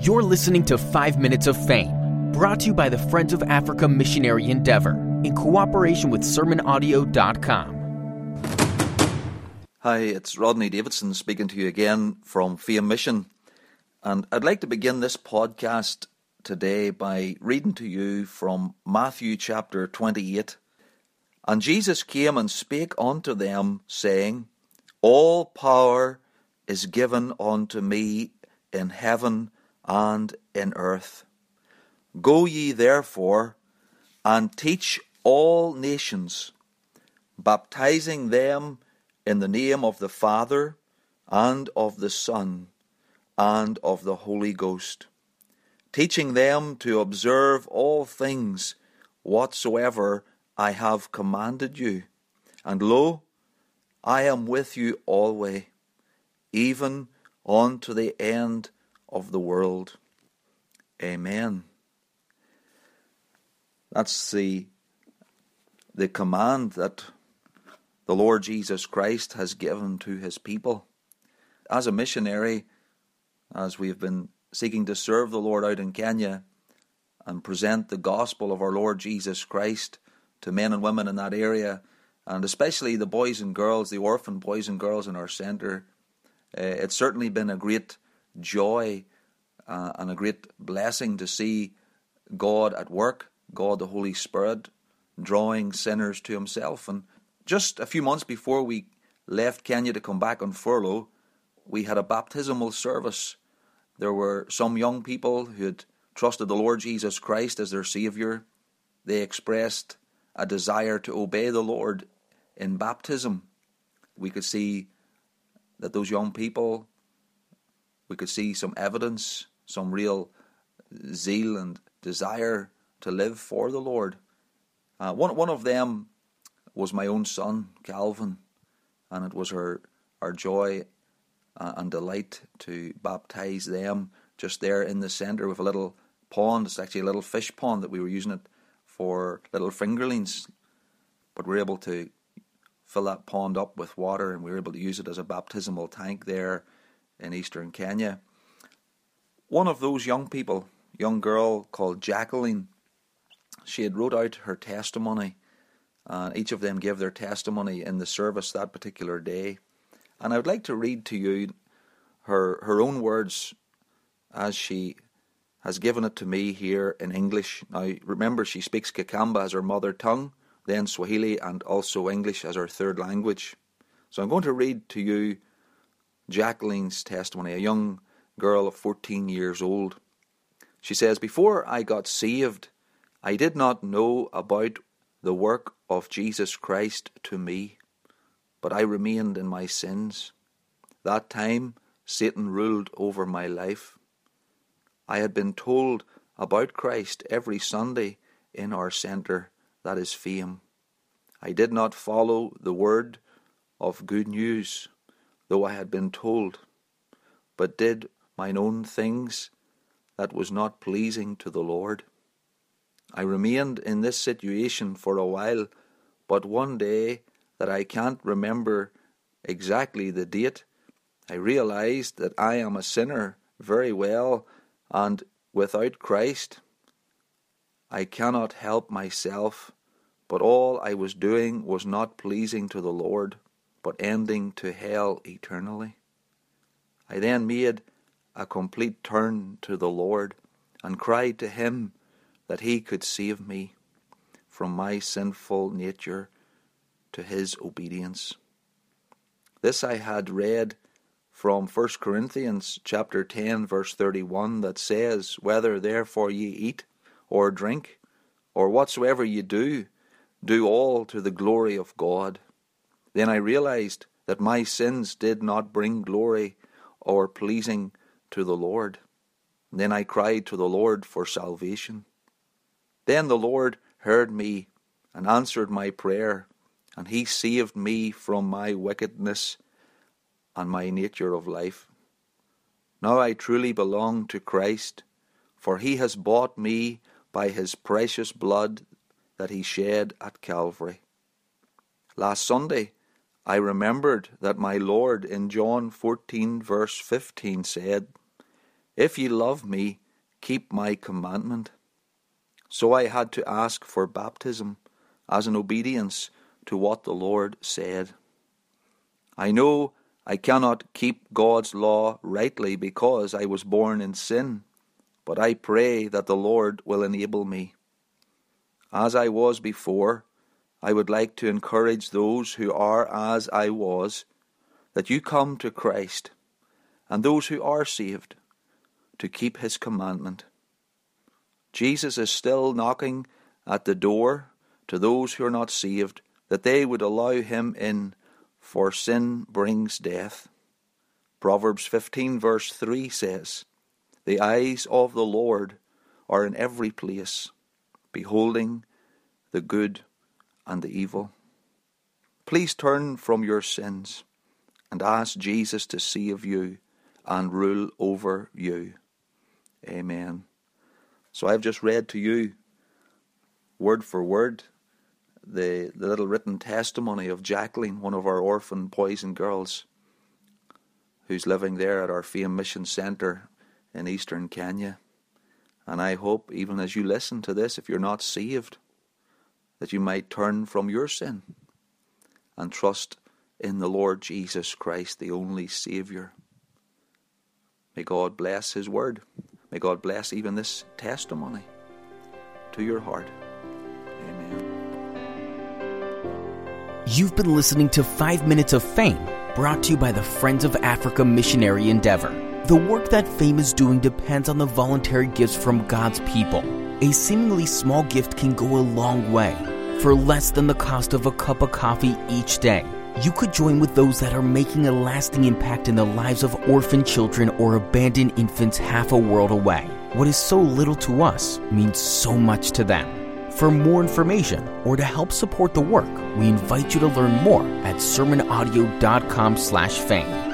You're listening to 5 Minutes of Fame, brought to you by the Friends of Africa Missionary Endeavor in cooperation with SermonAudio.com. Hi, it's Rodney Davidson speaking to you again from Fame Mission. And I'd like to begin this podcast today by reading to you from Matthew chapter 28. And Jesus came and spake unto them, saying, All power is given unto me in heaven and in earth. Go ye therefore and teach all nations, baptizing them in the name of the Father and of the Son and of the Holy Ghost, teaching them to observe all things whatsoever I have commanded you. And lo, I am with you alway, even unto the end of the world. Amen. That's the, the command that the Lord Jesus Christ has given to his people. As a missionary, as we have been seeking to serve the Lord out in Kenya and present the gospel of our Lord Jesus Christ to men and women in that area, and especially the boys and girls, the orphan boys and girls in our centre, uh, it's certainly been a great joy uh, and a great blessing to see God at work, God the Holy Spirit, drawing sinners to Himself. And just a few months before we left Kenya to come back on furlough, we had a baptismal service. There were some young people who had trusted the Lord Jesus Christ as their Saviour. They expressed a desire to obey the Lord in baptism. We could see that those young people, we could see some evidence, some real zeal and desire to live for the Lord. Uh, one one of them was my own son, Calvin, and it was our our joy uh, and delight to baptize them just there in the centre with a little pond. It's actually a little fish pond that we were using it for little fingerlings, but we are able to fill that pond up with water, and we were able to use it as a baptismal tank there in eastern Kenya. One of those young people, young girl called Jacqueline, she had wrote out her testimony, and each of them gave their testimony in the service that particular day. And I would like to read to you her her own words as she has given it to me here in English. Now remember she speaks Kikamba as her mother tongue, then Swahili and also English as her third language. So I'm going to read to you Jacqueline's testimony, a young girl of 14 years old. She says, Before I got saved, I did not know about the work of Jesus Christ to me, but I remained in my sins. That time, Satan ruled over my life. I had been told about Christ every Sunday in our centre that is fame. I did not follow the word of good news, though I had been told, but did mine own things that was not pleasing to the Lord. I remained in this situation for a while, but one day that I can't remember exactly the date, I realized that I am a sinner very well, and without Christ, I cannot help myself but all I was doing was not pleasing to the Lord, but ending to hell eternally. I then made a complete turn to the Lord and cried to Him that He could save me from my sinful nature to His obedience. This I had read from 1 Corinthians chapter 10 verse 31 that says, Whether therefore ye eat or drink, or whatsoever ye do, do all to the glory of God. Then I realized that my sins did not bring glory or pleasing to the Lord. Then I cried to the Lord for salvation. Then the Lord heard me and answered my prayer, and he saved me from my wickedness and my nature of life. Now I truly belong to Christ, for he has bought me by his precious blood that he shed at Calvary. Last Sunday, I remembered that my Lord in John 14, verse 15 said, If ye love me, keep my commandment. So I had to ask for baptism as an obedience to what the Lord said. I know I cannot keep God's law rightly because I was born in sin, but I pray that the Lord will enable me. As I was before, I would like to encourage those who are as I was that you come to Christ, and those who are saved to keep his commandment. Jesus is still knocking at the door to those who are not saved, that they would allow him in, for sin brings death. Proverbs 15, verse 3 says, The eyes of the Lord are in every place, beholding the good and the evil. Please turn from your sins and ask Jesus to save you and rule over you. Amen. So I've just read to you, word for word, the, the little written testimony of Jacqueline, one of our orphan boys and girls, who's living there at our Fame Mission Centre in eastern Kenya. And I hope, even as you listen to this, if you're not saved, that you might turn from your sin and trust in the Lord Jesus Christ, the only Saviour. May God bless His word. May God bless even this testimony to your heart. Amen. You've been listening to 5 Minutes of Fame, brought to you by the Friends of Africa Missionary Endeavor. The work that Fame is doing depends on the voluntary gifts from God's people. A seemingly small gift can go a long way. For less than the cost of a cup of coffee each day, you could join with those that are making a lasting impact in the lives of orphan children or abandoned infants half a world away. What is so little to us means so much to them. For more information or to help support the work, we invite you to learn more at sermonaudio.com slash fame.